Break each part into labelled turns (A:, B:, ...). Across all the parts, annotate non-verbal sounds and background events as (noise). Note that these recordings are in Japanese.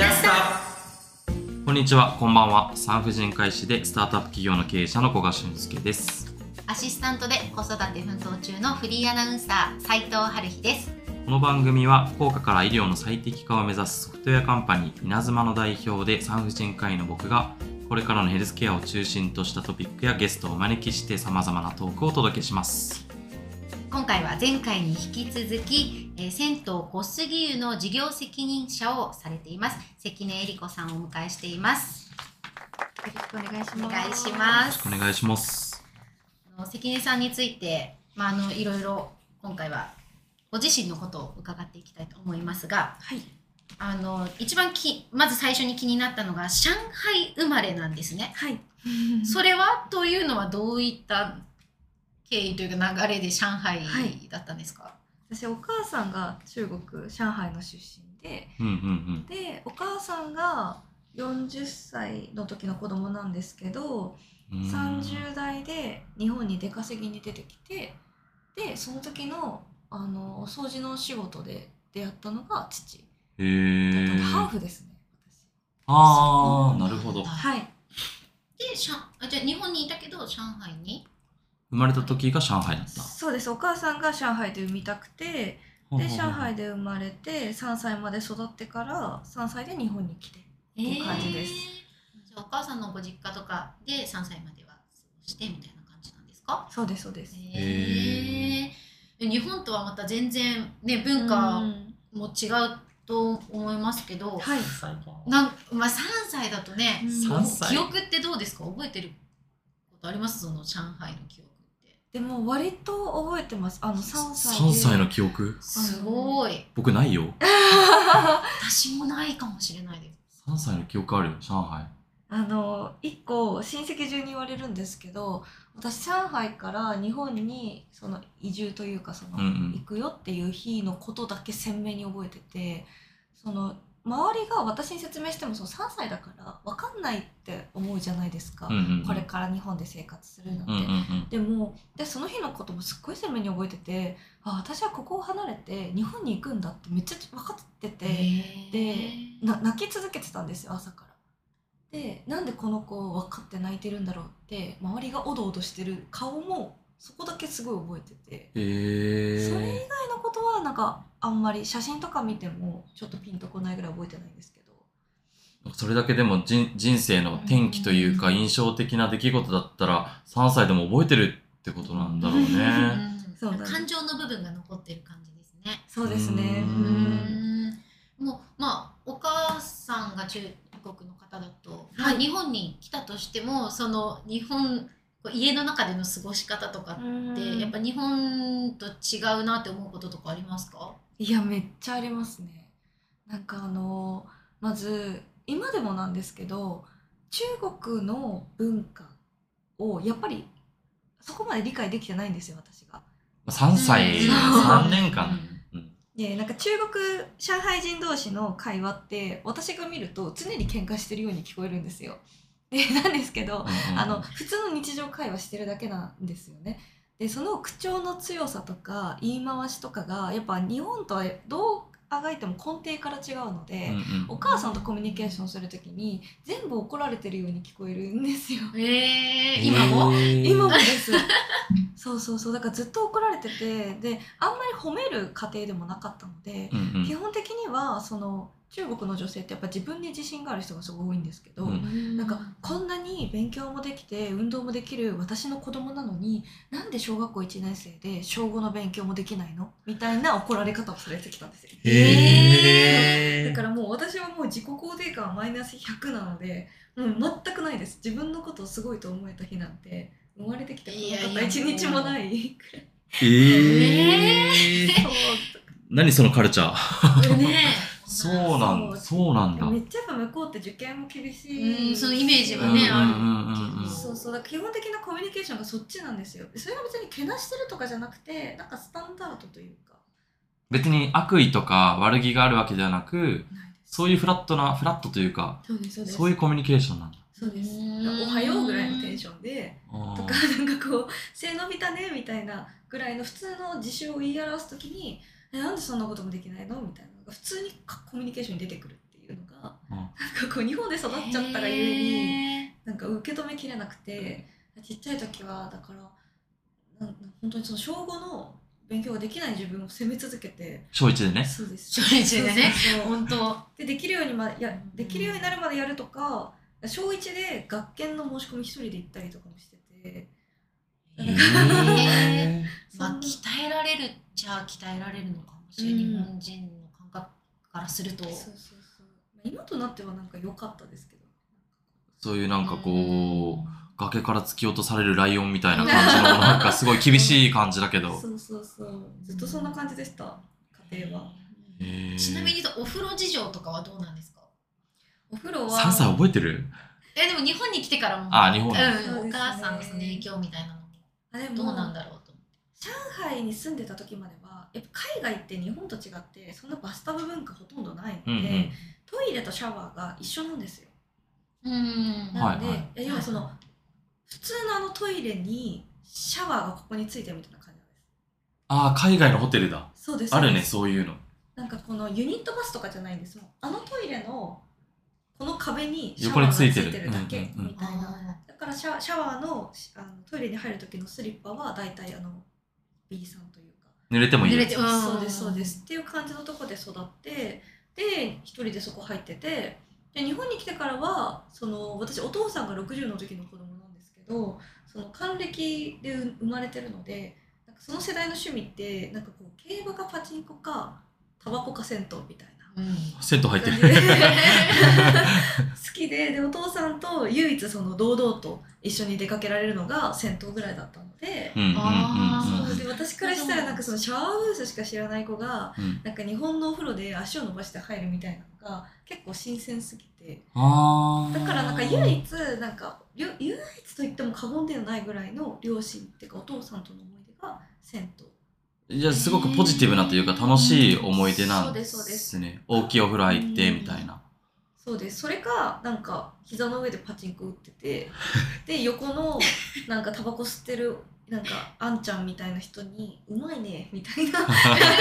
A: ナスタ
B: こんにちは、こんばんは。産婦人科医師でスタートアップ企業の経営者の古賀俊介です。
A: アシスタントで子育て奮闘中のフリーアナウンサー斉藤春日です
B: この番組は福岡から医療の最適化を目指すソフトウェアカンパニー稲妻の代表で産婦人科医の僕がこれからのヘルスケアを中心としたトピックやゲストをお招きして様々なトークをお届けします。
A: 今回は前回に引き続き、えー銭湯小杉湯の事業責任者をされています関根恵理子さんをお迎えしています
C: よろしくお願いします。
A: お願いします
B: お願いします。
A: 関根さんについて、まあ、あのいろいろ今回はご自身のことを伺っていきたいと思いますが
C: はい。
A: あの一番きまず最初に気になったのが上海生まれなんですね。
C: はい。
A: それはというのはどういった経緯というか流れで上海
C: はい
A: だったんですか、
C: 私お母さんが中国上海の出身で、
B: うんうん
C: でお母さんが40歳の時の子供なんですけど、
B: うん。
C: 30代で日本に出稼ぎに出てきて、でその時のあの掃除の仕事で出会ったのが父だった
B: へ
C: んで、
B: ー。
C: ハーフですね。
B: あー、なるほど。
C: 私はい。
A: でしゃあじゃあ日本にいたけど上海に
B: 生まれた時が上海だった。
C: そうです。お母さんが上海で産みたくて、で上海で生まれて3歳まで育ってから3歳で日本に来て
A: って
C: いう感じです。
A: じゃあお母さんのご実家とかで3歳までは過ごしてみたいな感じなんですか？
C: そうですそうです。
A: へえ日本とはまた全然ね文化
C: うん
A: も違うと思いますけど、
C: はい。
A: なんまあ、3歳だとね、
C: うん。
B: 3歳。
A: 記憶ってどうですか？覚えてることあります？その上海の記憶
C: でも割と覚えてます。あの3歳で。
B: 3歳の記憶？
A: すごい。
B: 僕ないよ。(laughs)
A: 私もないかもしれないです。
B: 3歳の記憶あるよ、上海。
C: あの一個親戚中に言われるんですけど私上海から日本にその移住というかその、
B: うんうん。
C: 行くよっていう日のことだけ鮮明に覚えててその周りが私に説明してもその3歳だから分かんないって思うじゃないですか、
B: うんうんうん
C: これから日本で生活するなんて。
B: うんうんうん。
C: でもでその日のこともすっごい鮮明に覚えててあ私はここを離れて日本に行くんだってめっちゃ分かってて。でな泣き続けてたんですよ朝から。でなんでこの子分かって泣いてるんだろうって周りがおどおどしてる顔もそこだけすごい覚えてて、
B: へ
C: それ以
B: ー。
C: 外のことはなんかあんまり写真とか見てもちょっとピンとこないぐらい覚えてないんですけど。
B: それだけでも人人生の転機というか
A: うん
B: 印象的な出来事だったら3歳でも覚えてるってことなんだろうね。
A: うん
C: そうなんです。
A: 感情の部分が残ってる感じですね。
C: そうですね。
B: う
A: うん。んもうまあお母さんが中国の方だと、まあ、
C: はい。
A: 日本に来たとしてもその日本家の中での過ごし方とかってやっぱ日本と違うなって思うこととかありますか？
C: いやめっちゃありますねなんかあのまず今でもなんですけど中国の文化をやっぱりそこまで理解できてないんですよ私が。
B: 3歳、
A: うん
B: 3年間。うん
C: でなんか中国上海人同士の会話って私が見ると常に喧嘩してるように聞こえるんですよ。でなんですけど
B: うんうん
C: あの普通の日常会話してるだけなんですよね。でその口調の強さとか言い回しとかがやっぱ日本とはどうあがいても根底から違うので、
B: うんうん
C: お母さんとコミュニケーションするときに全部怒られてるように聞こえるんですよ。
A: えー、今も、
B: へー。
C: 今もです。そうそうそう。だからずっと怒られててであんまり褒める家庭でもなかったので、
B: うんうん。
C: 基本的にはその中国の女性ってやっぱ自分に自信がある人がすごい多いんですけど、
B: うん。
C: なんかこんなに勉強もできて運動もできる私の子供なのになんで小学校1年生で小5の勉強もできないの？みたいな怒られ方をされてきたんですよ。
B: へー。
C: だからもう私はもう自己肯定感はマイナス100なのでもう全くないです。自分のことをすごいと思えた日なんて生まれてきてこ
A: いやいや
C: の方一日もないくらい。
B: えー。(laughs)
C: そう。
B: 何そのカルチャー？(laughs)
A: ね
B: そうなんだ。そう。なんだ。
C: めっちゃやっぱ向こうって受験も厳しい。
A: うんそのイメージは
B: うん
A: ね、ある。
C: そうそうだから基本的なコミュニケーションがそっちなんですよ。それが別にけなしてるとかじゃなくてなんかスタンダードというか。
B: 別に悪意とか悪気があるわけではなくそういうフラットなフラットというか
C: そうですそうです。
B: そういうコミュニケーションなんだ。
C: そうです。
A: うん
C: おはようぐらいのテンションで
B: あ
C: とか
B: ー
C: なんかこう背伸びたねみたいなぐらいの普通の自主を言い表すときにえなんでそんなこともできないの？みたいなのが普通にかコミュニケーションに出てくるっていうのが
B: あ
C: かこう日本で育っちゃったがゆえに
A: へ
C: なんか受け止めきれなくてちっちゃい時はだからなん本当にその小5の勉強ができない自分を責め続けて
B: 小1でね。
C: そうです。
A: 小一でね。
C: そうそうそう。
A: 本当。
C: でできるようにまや
A: うん。
C: できるようになるまでやるとか小1で学研の申し込み一人で行ったりとかもしてて。
B: へ (laughs)
A: まあ鍛えられるっちゃ鍛えられるのかもしれない、
C: うん。
A: 日本人からすると
C: そうそうそう。まあ今となってはなんか良かったですけど。
B: そういうなんかこう、崖から突き落とされるライオンみたいな感じの、なんかすごい厳しい感じだけど。
C: そうそうそう。ずっとそんな感じでした。家庭は。
B: へー。
A: ちなみにお風呂事情とかはどうなんですか？
C: お風呂は
B: 3歳覚えてる？
A: えでも日本に来てからも。
B: あ日本に。
A: うん、お母さんのその影響みたいなのも。
C: あでも
A: どうなんだろうと思って。
C: 上海に住んでた時まではやっぱ海外って日本と違ってそんなバスタブ文化ほとんどないので、
B: うんうん。
C: トイレとシャワーが一緒なんですよ。
A: うん。
C: なので、
B: はいはい。
C: え要はその普通のあのトイレにシャワーがここについてるみたいな感じなんです。
B: ああ、海外のホテルだ。
C: そうです。
B: あるね、
C: そう
B: いうの。
C: なんかこのユニットバスとかじゃないんです。もんあのトイレのこの壁にシャ
B: 横
C: ワーがつい
B: てる
C: だけ
B: うんうんうん。
C: みたいな。だからシャシャワーのしあのトイレに入る時のスリッパは大体あの B さんという。か
B: 濡れてもいい
A: 濡れて。うん
C: そうですそうですっていう感じのとこで育ってで一人でそこ入っててで日本に来てからはその私お父さんが60の時の子供なんですけどその還暦で生まれてるのでなんかその世代の趣味ってなんかこう競馬かパチンコかタバコか銭湯みたいな。
A: うん
B: 銭湯入ってる。(laughs)
C: 好きででお父さんと唯一その堂々と一緒に出かけられるのが銭湯ぐらいだったので、
B: うんうんうん
C: そうで私からしたらなんかそのシャワーブースしか知らない子が
B: うん。
C: なんか日本のお風呂で足を伸ばして入るみたいなのが結構新鮮すぎて
B: ああ。
C: だからなんか唯一なんか唯一と言っても過言ではないぐらいの両親っていうかお父さんとの思い出が銭湯
B: いや、すごくポジティブなというか楽しい思い出なん
C: そうで
B: です
C: そうです
B: すね。大きいお風呂入ってみたいな。
C: そうです。それかなんか膝の上でパチンコ打ってて (laughs) で横のなんかタバコ吸ってるなんかあんちゃんみたいな人に「うまいね」みたいな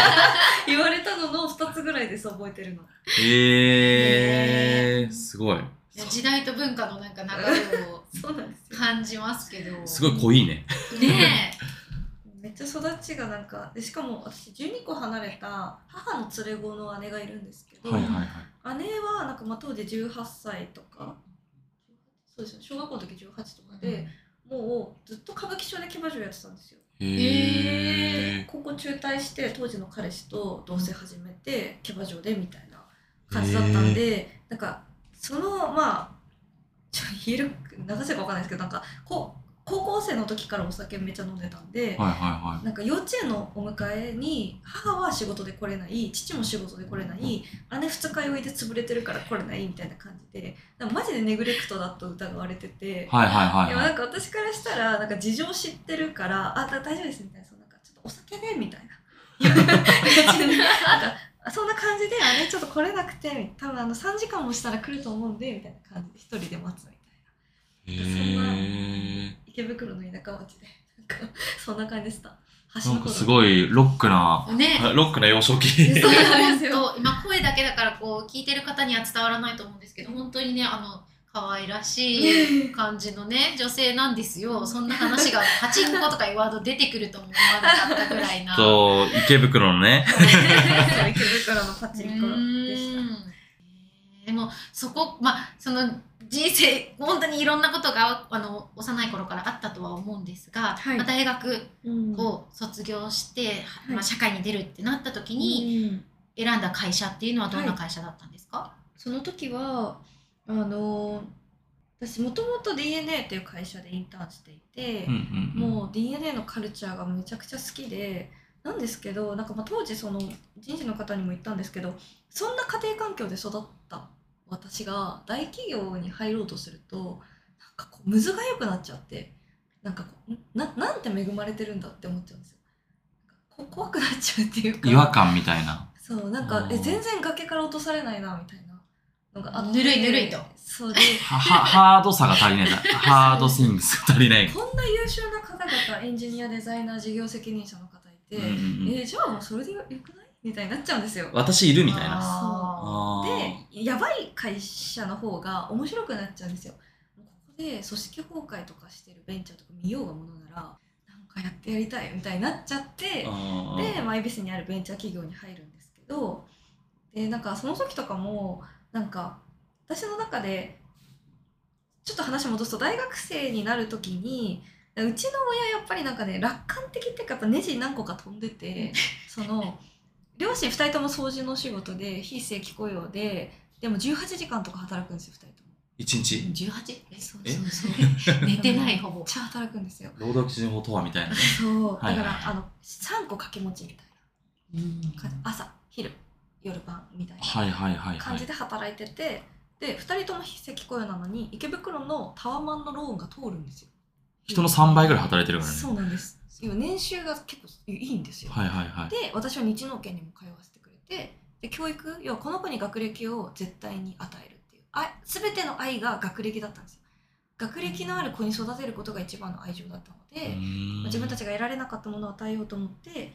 C: (laughs) 言われたのの2つぐらいです覚えてるの。
B: えー、すごい。
A: 時代と文化のなんか流れを (laughs)
C: そうなんですよ。
A: 感じますけど。
B: すごい濃いね。
A: ね
C: めっちゃ育ちがなんかでしかも私12個離れた母の連れ子の姉がいるんですけど、
B: はいはいはい。
C: 姉はなんかまあ当時18歳とかそうですよ小学校の時18とかで、もうずっと歌舞伎町で騎馬嬢やってたんですよ。
B: へ
C: 高校中退して当時の彼氏と同棲始めて騎馬嬢でみたいな感じだったんでなんかそのまあちょ言える流せるかわかんないですけどなんかこう高校生の時からお酒めっちゃ飲んでたんで、
B: ー。はいはいは
C: なんか幼稚園のお迎えに母は仕事で来れない父も仕事で来れない姉二日酔いで潰れてるから来れないみたいな感じでマジでネグレクトだと疑われてて、
B: い。はいはいはいはい。
C: でもなんか私からしたらなんか事情知ってるからあだ大丈夫ですみたいなそのなんかちょっとお酒でみたいなそんな感じであれちょっと来れなくて多分あの3時間もしたら来ると思うんでみたいな感じで一人で待つみたい
B: へー。
C: な池袋の田舎町で。なんかそんな感じでした。
B: なんかすごいロックな、
A: ね。
B: ロックな幼少期。
C: そうなんですよ。
A: 今声だけだからこう聞いてる方には伝わらないと思うんですけど本当にねあの可愛らしい (laughs) 感じのね女性なんですよ。そんな話がパチンコとかいうワード出てくるとも思わなかったぐらいな。
B: と、池袋のね。(laughs)
C: そう池袋のパチンコでした。
A: うん。でもそこまあその人生本当にいろんなことがあの幼い頃からあったとは思うんですが、
C: はい。
A: まあ、大学
C: うん。
A: を卒業して、
C: い。
A: まあ、社会に出るってなった時に
C: うん。
A: 選んだ会社っていうのはどんな会社だったんですか、
C: その時はあの私もともと DNA っていう会社でインターンしていて、
B: うんうんうん。
C: もう DNA のカルチャーがめちゃくちゃ好きでなんですけどなんかまあ当時その人事の方にも言ったんですけどそんな家庭環境で育った私が大企業に入ろうとするとなんかこうむずが良くなっちゃってなんかこうんななんて恵まれてるんだって思っちゃうんですよ。こ怖くなっちゃうっていうか
B: 違和感みたいな。
C: そうなんかえ全然崖から落とされないなみたいなのがあって
A: ぬるいぬるいと
C: そうで
B: は、は、ハードさが足りないんだ。(laughs) ハードシングスが足りない。
C: こんな優秀な方々エンジニアデザイナー事業責任者の方いて、
B: うんうんうん
C: えーじゃあもうそれでよよくない？みたいになっちゃうんですよ。
B: 私いるみたいな
A: あ
B: あー
C: でやばい会社の方が面白くなっちゃうんですよ。ここで組織崩壊とかしてるベンチャーとか見ようがものならなんかやってやりたいみたいになっちゃって
B: あー
C: で、まあ、恵比寿にあるベンチャー企業に入るんですけどでなんかその時とかもなんか私の中でちょっと話戻すと大学生になる時にうちの親やっぱりなんかね楽観的っていうかやっぱネジ何個か飛んでてその両親2人とも掃除の仕事で非正規雇用ででも18時間とか働くんですよ2人とも。
B: 一日
A: ？18えそう
B: え
A: そうそう。(laughs) 寝てない (laughs) ほぼ。
C: めっちゃ働くんですよ。
B: 労働基準法とはみたいなね。
C: そう。だから、
B: はいはい。はい
C: あの3個掛け持ちみたいな。か朝昼夜晩みたいな
B: はいはいはいはい。
C: 感じで働いてて、で2人とも非正規雇用なのに池袋のタワマンのローンが通るんですよ
B: 人の3倍ぐらい働いてるからね。
C: そうなんです。今年収が結構いいんですよ、
B: はいはいはい。
C: で私は日農研にも通わせてくれてで教育要はこの子に学歴を絶対に与えるっていう。あ全ての愛が学歴だったんですよ。学歴のある子に育てることが一番の愛情だったので、まあ自分たちが得られなかったものを与えようと思って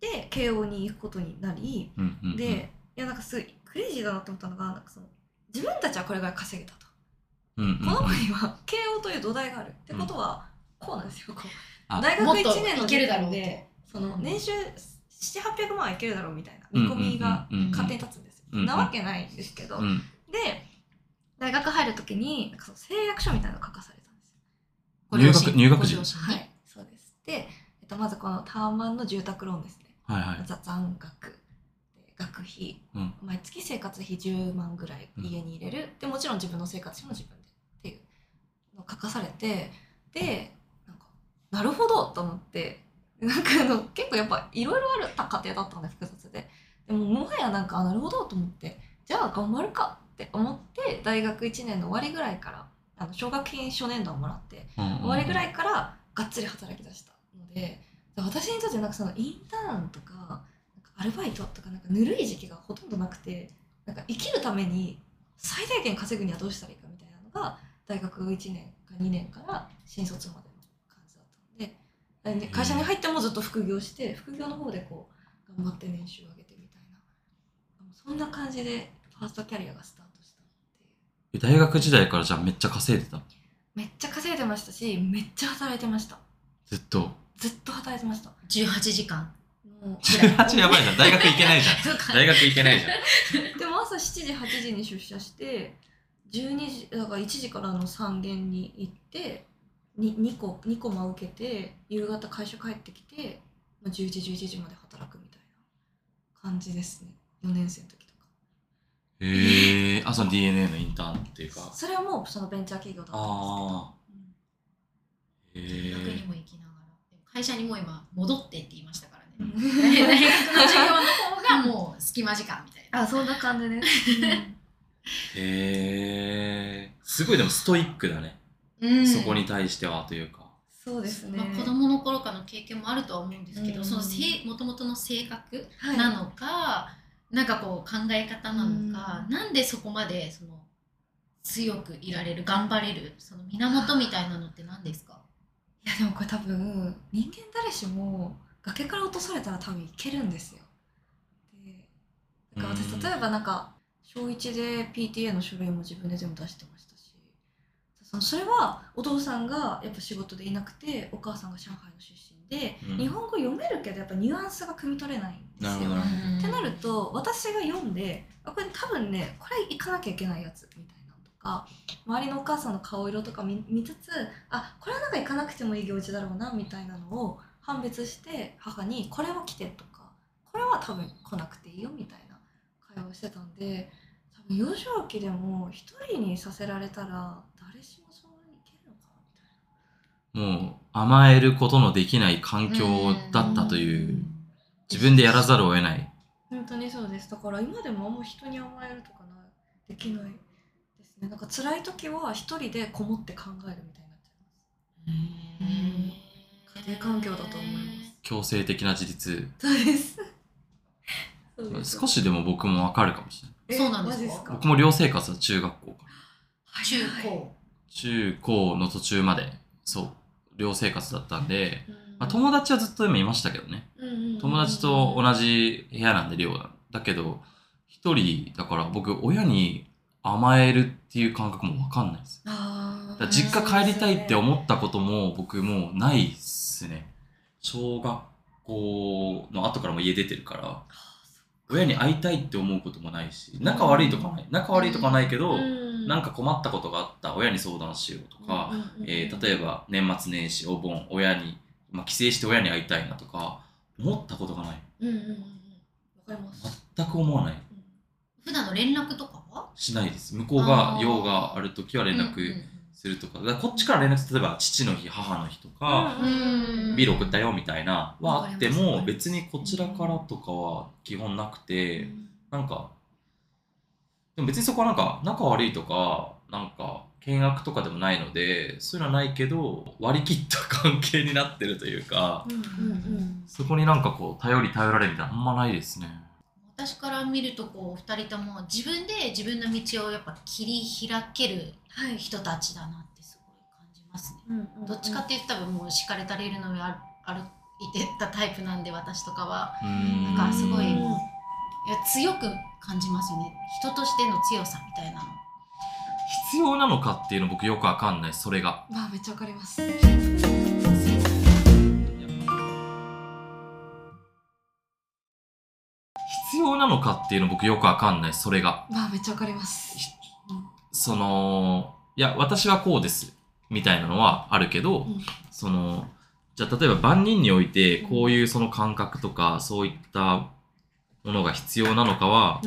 C: で慶応に行くことになり、
B: うんうんうん。
C: でいやなんかすごいクレイジーだなって思ったのがなんかその自分たちはこれぐらい稼げたと、
B: うんうんうん。
C: この子には慶応という土台があるってことはこうなんですよ。こう
B: あ
C: 大学
A: もっと
C: 1年のでその
A: うん。
C: 年収700800万はいけるだろうみたいな見込みが勝手に立つんですよ、
B: うんうん
C: なわけないんですけど、
B: うん。
C: で大学入る時になんかその誓約書みたいなの書かされたんですよ。
B: 入学入学時？
C: はい。そうです。で、えっと、まずこのタワマンの住宅ローンですね。
B: はいはい。
C: ざ残額。で学費、
B: うん。
C: 毎月生活費10万ぐらい家に入れる、でもちろん自分の生活費も自分でっていうのを書かされてでなるほどと思って。なんかあの結構やっぱいろいろある家庭だったんで複雑で。でももはやなんかあなるほどと思って。じゃあ頑張るかって思って大学1年の終わりぐらいからあの奨学金初年度をもらって終わりぐら
B: い
C: いからがっつり働き出したので私にとってなんかそのインターンとかなんかアルバイトとかなんかぬるい時期がほとんどなくてなんか生きるために最大限稼ぐにはどうしたらいいかみたいなのが大学1年か2年から新卒までの感じだったのでで会社に入ってもずっと副業して副業の方でこう頑張って年収を上げてみたいな。そんな感じでファーストキャリアがスタートしたっていう。
B: 大学時代からじゃあめっちゃ稼いでた
C: めっちゃ稼いでましたしめっちゃ働いてました。
B: ずっと？
C: ずっと働いてました。
A: 18時間。
C: もう
B: 18やばいじゃん。大学行けないじゃん。(laughs) 大学行けないじゃん。(laughs)
C: でも朝7時8時に出社して12時だから1時からの3限に行ってに 2, 個2個間受けて夕方会社帰ってきて、まあ、10時11時まで働くみたいな感じですね。4年生の時とか。
B: へえ (laughs) あその DNA のインターンっていうか。
C: それはもうそのベンチャー企業だったん
B: あ
C: で
B: へ
A: 大学に
B: え
A: も行きながら会社にも今戻ってって言いましたからね。
C: すけど、
A: 大学の授業の方がもう隙間時間みたいな。(laughs)
C: あそんな感じです、(laughs)
B: へえすごいでもストイックだね、
A: うん。
B: そこに対してはというか。
C: そうですね、
A: まあ、子供の頃からの経験もあるとは思うんですけど、
C: うん。
A: そのせいもともとの性格
C: はい。
A: なのか、なんかこう考え方なのか、なんでそこまでその強くいられる頑張れるその源みたいなのって何ですか？
C: いやでもこれ多分人間誰しも崖から落とされたら多分いけるんですよ。でだから
B: うん。
C: 私例えばなんか小1で PTA の書類も自分で全部出してました。しそれはお父さんがやっぱ仕事でいなくてお母さんが上海の出身で、
B: うん
C: 日本語読めるけどやっぱニュアンスが汲み取れないんですよ。ってなると私が読んであこれ多分ねこれ行かなきゃいけないやつみたいなのとか周りのお母さんの顔色とか見見つつあこれはなんか行かなくてもいい行事だろうなみたいなのを判別して母にこれは来てとかこれは多分来なくていいよみたいな会話をしてたんで多分幼少期でも一人にさせられたら誰しもそんなにいけるのかみたいな。
B: もう甘えることのできない環境だったという自分でやらざるを得ない。
C: 本当にそうです。だから今でもあんま人に甘えるとかなできないですね。なんか辛い時は一人でこもって考えるみたいにな。っちゃいます家庭環境だと思います
B: 強制的な自立。
C: そうです。そうです。
B: 少しでも僕もわかるかもしれない。
C: え
A: そうなんですか？
C: マジっ
B: 僕も寮生活は中学校から。
A: 中
C: はい
A: 高。
B: 中高の途中まで。そう寮生活だったんで、
C: うん
B: ままあ、友達はずっとでもいましたけどね。友達と同じ部屋なんで寮だ。だけど、一人だから僕、親に甘えるっていう感覚もわかんないです。
C: あ
B: だ実家帰りたいって思ったことも僕もうないっすね。小学校の後からも家出てるから、親に会いたいって思うこともないし、仲悪いとかない。仲悪いとかはないけど、なんか困ったことがあった親に相談しようとか、えー例えば年末年始お盆親に、まあ、帰省して親に会いたいなとか思ったことがない。
C: うんうんうんかります。
B: 全く思わない。
A: 普段の連絡とかは？
B: しないです。向こうが用がある時は連絡
A: うん
B: するとか,、こっちから連絡例えば父の日母の日とか、
A: うん
B: ビール送ったよみたいなはあっても別にこちらからとかは基本なくて、なんかでも別にそこはなんか仲悪いとかなんか見悪とかでもないのでそういうのはないけど割り切った関係になってるというか
C: うんうんうん。
B: そこになんかこう頼り頼られみたいなのあんまないですね。
A: 私から見るとこう二人とも自分で自分の道をやっぱ切り開ける
C: はい。
A: 人たちだなってすごい感じますね。
C: うんうんうん。
A: どっちかっていうと多分もう敷かれたレールの上歩歩いてたタイプなんで私とかは。
B: うん。
A: なんかすごい
C: うん
A: いや強く感じますよね人としての強さみたいなの。
B: 必要なのかっていうの僕よくわかんないそれが。
C: まあめっちゃわかります
B: 必要なのかっていうの僕よくわかんないそれが。
C: まあめっちゃわかります
B: そのいや私はこうですみたいなのはあるけど、
C: うん
B: そのじゃあ例えば万人においてこういうその感覚とかそういったものが必要なのかは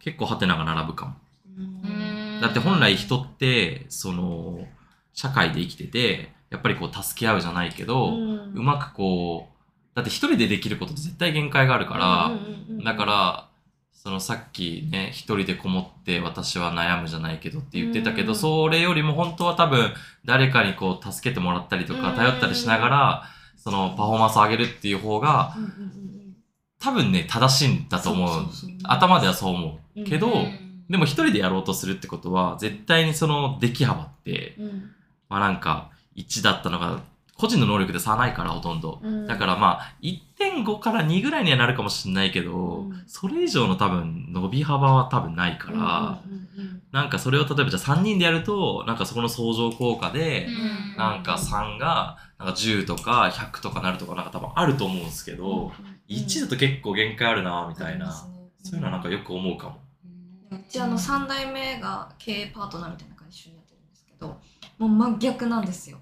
B: 結構ハテナが並ぶかも。
C: うん。
B: だって本来人ってその社会で生きててやっぱりこう助け合うじゃないけど、うまくこうだって一人でできることって絶対限界があるから、だからそのさっきね一人でこもって私は悩むじゃないけどって言ってたけど、
C: うん
B: それよりも本当は多分誰かにこう助けてもらったりとか
C: うん。
B: 頼ったりしながらそのパフォーマンスを上げるっていう方が多分ね正しいんだと思う。
C: そうそうそう。
B: 頭ではそう思う。けど、
A: うん。
B: でも一人でやろうとするってことは絶対にその出来幅って
C: うん。
B: まあなんか1だったのが個人の能力で差ないからほとんど。
C: うん。
B: だからまあ1.5から2ぐらいにはなるかもしれないけど、
C: うん。
B: それ以上の多分伸び幅は多分ないから、
C: うんうんうん
B: なんかそれを例えばじゃあ3人でやるとなんかそこの相乗効果で、
A: うん。
B: なんか3がなんか10とか100とかなるとかなんか多分あると思うんですけど、1だと結構限界あるなみたいな、そういうのはなんかよく思うかも。
C: うちあの3代目が経営パートナーみたいな感じで一緒にやってるんですけどもう真逆なんですよ。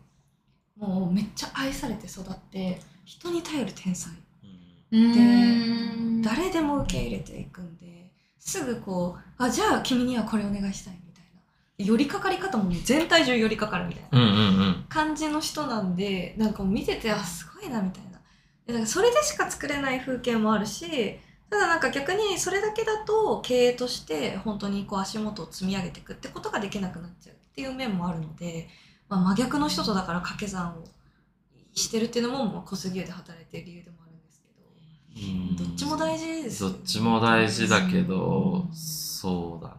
C: もうめっちゃ愛されて育って人に頼る天才。
A: うん。
C: 誰でも受け入れていくんですぐこうあじゃあ君にはこれお願いしたいみたいな。寄りかかり方も全体中寄りかかるみたいな
B: うんうんうん。
C: 感じの人なんでなんかもう見ててあすごいなみたいなでなんかそれでしか作れない風景もあるしただなんか逆にそれだけだと経営として本当にこう足元を積み上げていくってことができなくなっちゃうっていう面もあるので、まあ、真逆の人とだから掛け算をしてるっていうのも、まあ、小杉湯で働いてる理由でもあるんですけど
B: うん。
C: どっちも大事ですよね。
B: どっちも大事だけど、
C: うん
B: そうだね。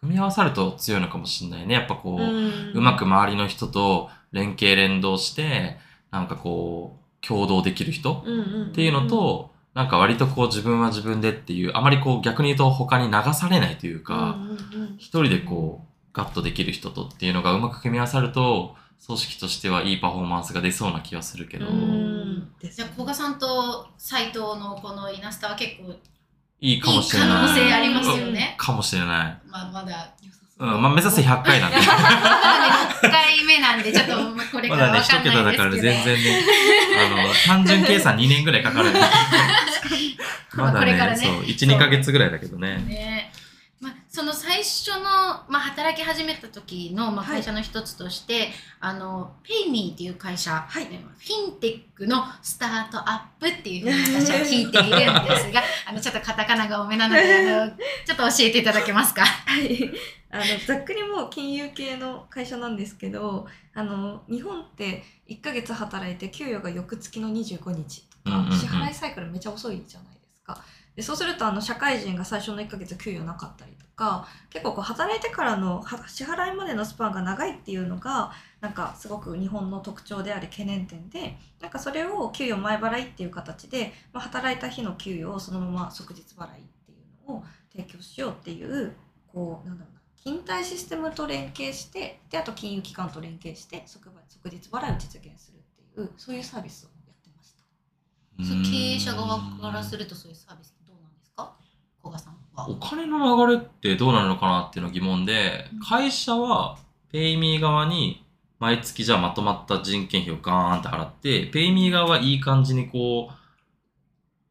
B: 組み合わさると強いのかもしれないね。やっぱこう、
C: うん。
B: うまく周りの人と連携連動してなんかこう共同できる人
C: うんうん
B: っていうのと、なんか割とこう自分は自分でっていうあまりこう逆に言うと他に流されないというか、
C: うんうんうん。
B: 一人でこうガッとできる人とっていうのがうまく組み合わさると組織としてはいいパフォーマンスが出そうな気がするけど、
A: じゃあ古賀さんと斉藤のこのイナスタは結構
B: いいか
A: いい
B: もしれない。
A: 可能性ありますよね。
B: かもしれない、
A: まあまだ
C: 良さそう
B: うんまあ、目指せ100回なんで
A: まだね6回目なんでちょっとこれ
B: まだね、一
A: からわかん
B: 桁だから
A: ないですけど。
B: 全然ね、あの、単純計算2年ぐらいかかるんで。まだね、
A: これからね
B: そう、1、2ヶ月ぐらいだけどね。
A: ねまあ、その最初の、まあ、働き始めた時の、まあ、
C: はい
A: 会社の一つとして、あのペイミーっていう会社、
C: はい
A: ねフィンテックのスタートアップっていうふうに私は聞いているんですがあのちょっとカタカナが多めなのであのちょっと教えていただけますか？
C: はい、あのざっくりもう金融系の会社なんですけどあの日本って1ヶ月働いて給与が翌月の25日とか、支払いサイクルめっちゃ遅いじゃないですか。でそうするとあの社会人が最初の1ヶ月給与なかったりとか結構こう働いてからのは支払いまでのスパンが長いっていうのがなんかすごく日本の特徴であり懸念点でなんかそれを給与前払いっていう形で、まあ、働いた日の給与をそのまま即日払いっていうのを提供しようっていうこうなんだろうな勤怠システムと連携してであと金融機関と連携して即即日払いを実現するっていうそういうサービスをやってました。
A: そう経営者側からするとそういうサービスってどうなんですか？古賀さんは
B: お金の流れってどうなるのかなっていうのが疑問で
A: うん、
B: 会社はペイミー側に毎月じゃあまとまった人件費をガーンって払って、ペイミー側はいい感じにこ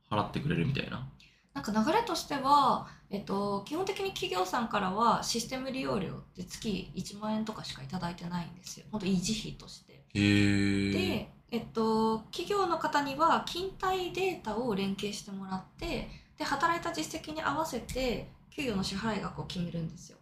B: う、払ってくれるみたいな。
C: なんか流れとしては、えっと、基本的に企業さんからはシステム利用料って月1万円とかしかいただいてないんですよ。本当維持費として。で、えっと、企業の方には勤怠データを連携してもらってで働いた実績に合わせて給与の支払い額を決めるんですよ。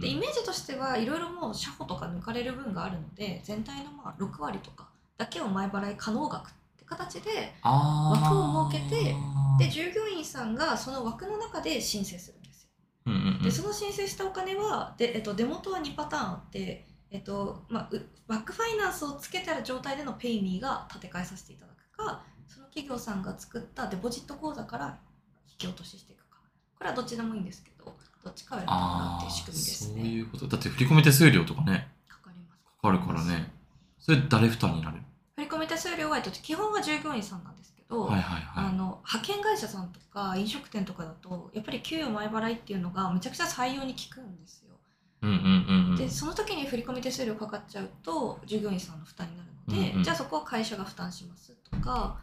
C: でイメージとしてはいろいろもう社保とか抜かれる分があるので全体のまあ6割とかだけを前払い可能額って形で枠を設けてで従業員さんがその枠の中で申請するんですよ。
B: うんうんうん
C: でその申請したお金はで、えっと、出元は2パターンあって、えっとまあ、うバックファイナンスをつけてある状態でのペイミーが立て替えさせていただくかその企業さんが作ったデポジット口座から引き落とししていくかこれはどっちでもいいんですけどどっちかを選んでもらうっていう仕組みです
B: そう
C: ね。
B: いうこと。だって振込手数料とかね、
C: かかります
B: かかるからね。それ誰負担になる
C: 振込手数料は、えっと、基本は従業員さんなんですけど、
B: はいはいはい。
C: あの派遣会社さんとか飲食店とかだとやっぱり給与前払いっていうのがめちゃくちゃ採用に効くんですよ。
B: うんうんうんうん。
C: でその時に振込手数料かかっちゃうと従業員さんの負担になるので、
B: うんうん
C: じゃあそこは会社が負担しますとか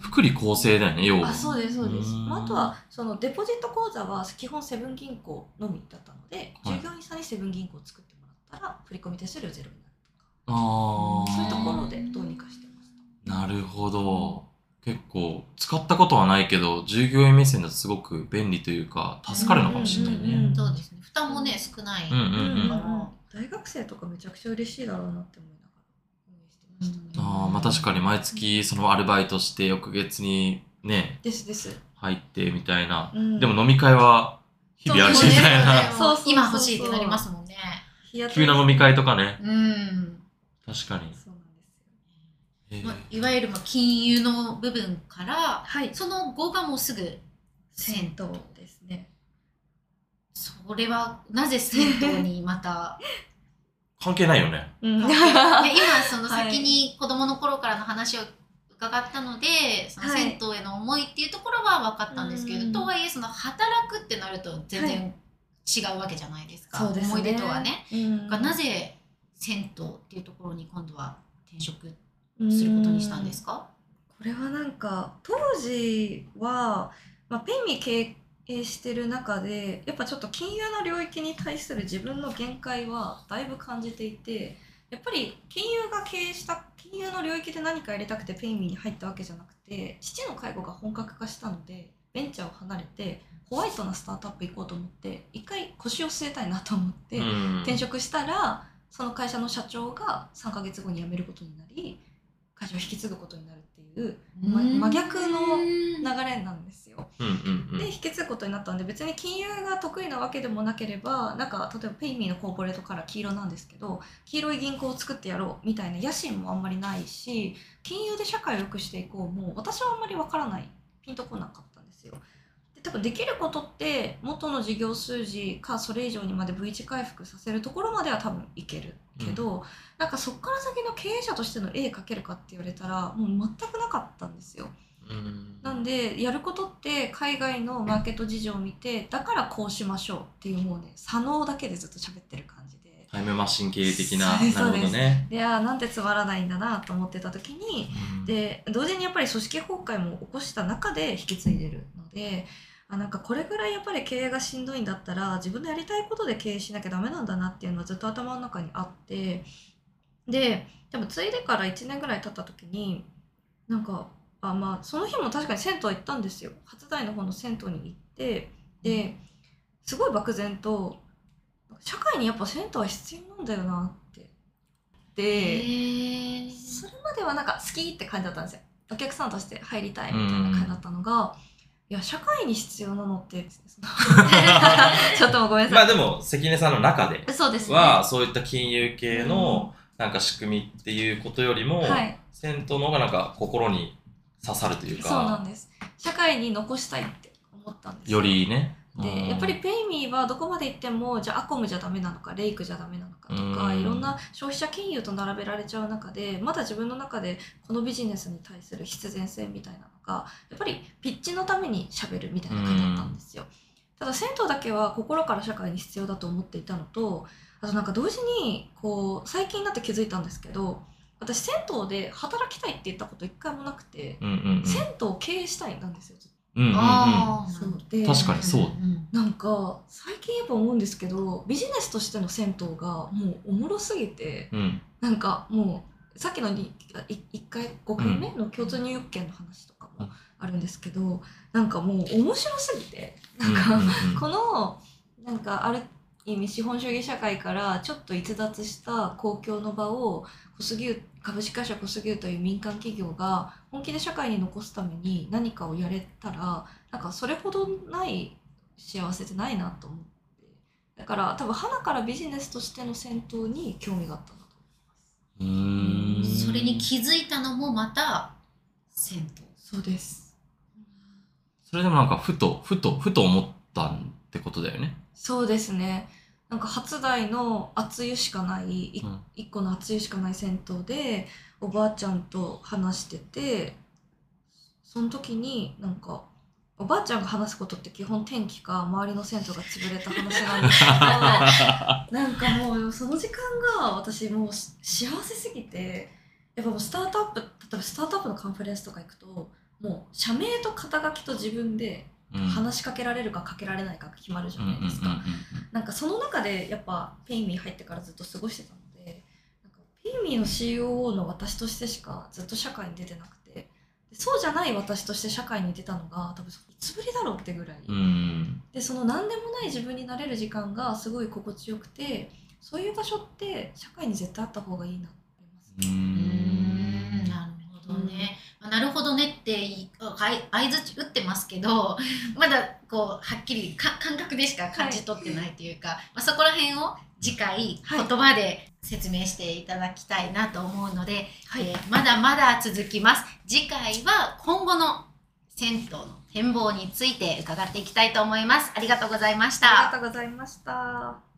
B: 福利厚生だよね、要は。
C: あそうですそうです、
B: うん
C: まあ、あとはそのデポジット口座は基本セブン銀行のみだったので、
B: はい
C: 従業員さんにセブン銀行を作ってもらったら振込手数料ゼロになる
B: ああ。
C: そういうところでどうにかしてました。
B: なるほど。結構、使ったことはないけど、従業員目線だとすごく便利というか、助かるのかもしれない
C: うんうんうん
B: ね。
A: そうですね負担もね少ない、
B: うんうんうん
A: だから
C: 大学生とかめちゃくちゃ嬉しいだろうなって思いながら運営してましたね。
B: ああ、まあ確かに毎月そのアルバイトして翌月にね、
C: ですです。
B: 入ってみたいな。
C: うん
B: でも飲み会は日々あるしみたいな。
C: そうそうそうそう
A: 今欲しいってなりますもんね
C: 日
B: 急な飲み会とかね。
A: うん、
B: 確かに。
C: そうなんですよ。
B: へー
A: まあ、いわゆるまあ金融の部分から
C: はい。
A: その後がもうすぐ
C: 銭湯ですね。
A: それはなぜ銭湯にまた？(laughs)
B: 関係ないよね。
C: うん
A: い (laughs) や今その
C: はい
A: 先に子供の頃からの話を伺ったので、その
C: はい
A: 銭湯への思いっていうところは分かったんですけど、
C: うん
A: とはいえその働くってなると全然違うわけじゃないですか、
C: そうですね
A: 思い出とはね。
C: うん
A: がなぜ銭湯っていうところに今度は転職することにしたんですか、
C: これはなんか当時は、まあ、ペイミー経営してる中でやっぱちょっと金融の領域に対する自分の限界はだいぶ感じていてやっぱり金融が経営した金融の領域で何かやりたくてペイミーに入ったわけじゃなくて父の介護が本格化したのでベンチャーを離れてホワイトなスタートアップ行こうと思って一回腰を据えたいなと思って、
B: うん。
C: 転職したらその会社の社長が3ヶ月後に辞めることになり会社を引き継ぐことになるっていうま
A: うん
C: 真逆の
A: うん
C: 流れなんですよ。
B: うんうんうん
C: で引き継ぐことになったんで別に金融が得意なわけでもなければなんか例えばペイミーのコーポレートから黄色なんですけど黄色い銀行を作ってやろうみたいな野心もあんまりないし金融で社会を良くしていこうも私はあんまりわからないピンとこなかったんですよ。で多分できることって元の事業数字かそれ以上にまで V 字回復させるところまでは多分いけるけど、なんかそこから先の経営者としての絵描けるかって言われたらもう全くなかったんですよ。
B: うん。
C: なんでやることって海外のマーケット事情を見てだからこうしましょうっていうもうね左脳だけでずっと喋ってる感じで。
B: タイムマシン経営的ななるほどね。
C: であーなんてつまらないんだなと思ってた時に
B: うん。
C: で同時にやっぱり組織崩壊も起こした中で引き継いでる。のであなんかこれぐらいやっぱり経営がしんどいんだったら自分のやりたいことで経営しなきゃダメなんだなっていうのはずっと頭の中にあってででも継いでから1年ぐらい経った時になんかあまあその日も確かに銭湯行ったんですよ。初台の方の銭湯に行ってですごい漠然と社会にやっぱ銭湯は必要なんだよなって。でそれまではなんか好きって感じだったんですよ。お客さんとして入りたいみたいな感じだったのがいや社会に必要なのって。(laughs) ちょっとごめんなさい、
B: まあでも関根さんの中で
C: そうですね。
B: はそういった金融系のなんか仕組みっていうことよりも、
C: はい。
B: 銭湯の方がなんか心に刺さるという
C: そうな
B: か
C: んです。社会に残したいって思ったんです
B: よ。りね。
C: でやっぱりペイミーはどこまで行ってもじゃあアコムじゃダメなのかレイクじゃダメなのかとか
B: う
C: な消費者金融と並べられちゃう中でまだ自分の中でこのビジネスに対する必然性みたいなのがやっぱりピッチのためにしゃべるみたいな感じだったんですよ。ただ銭湯だけは心から社会に必要だと思っていたのとあとなんか同時にこう最近になって気づいたんですけど私銭湯で働きたいって言ったこと一回もなくて、銭湯を経営したいなんですよ。
B: うんうんうんうん。
A: ああ
C: そうで。
B: 確かにそう。
A: うん
C: なんか最近やっぱ思うんですけどビジネスとしての銭湯がもうおもろすぎて
B: うん。
C: なんかもうさっきのにい1回5回目の共通入浴券の話とかもあるんですけどなんかもう面白すぎてなんか、
B: うんうんうん。
C: このなんかある意味資本主義社会からちょっと逸脱した公共の場を小杉湯株式会社小杉湯という民間企業が本気で社会に残すために何かをやれたらなんかそれほどない幸せってないなと思ってだから多分花からビジネスとしての戦闘に興味があったんだと
B: うーん。
A: それに気づいたのもまた銭湯
C: そうです
B: それでもなんかふとふとふと思ったってことだよね。
C: そうですねなんか初代の熱湯しかないい
B: うん。
C: 一個の熱湯しかない銭湯でおばあちゃんと話しててその時になんかおばあちゃんが話すことって基本天気か周りの銭湯が潰れた話なんですけど (laughs) なんかもうその時間が私もうし幸せすぎてやっぱもうスタートアップ例えばスタートアップのカンファレンスとか行くともう社名と肩書きと自分で
B: うん
C: 話しかけられるかかけられないかが決まるじゃないですか。なんかその中でやっぱペイミー入ってからずっと過ごしてたのでなんかペイミーの COO の私としてしかずっと社会に出てなくてでそうじゃない私として社会に出たのが多分いつぶりだろうってぐらい、
B: うん。うん
C: でその何でもない自分になれる時間がすごい心地よくてそういう場所って社会に絶対あった方がいいなって思います
B: うー
A: うん。んなるほどね、まあなるほどねって相づち打ってますけどまだこうはっきりか感覚でしか感じ取ってないというか、まあ、そこら辺を次回
C: はい。
A: 言葉で説明していただきたいなと思うので、
C: はい。
A: えーまだまだ続きます。次回は今後の銭湯の展望について伺っていきたいと思います。ありがとうございました。
C: ありがとうございました。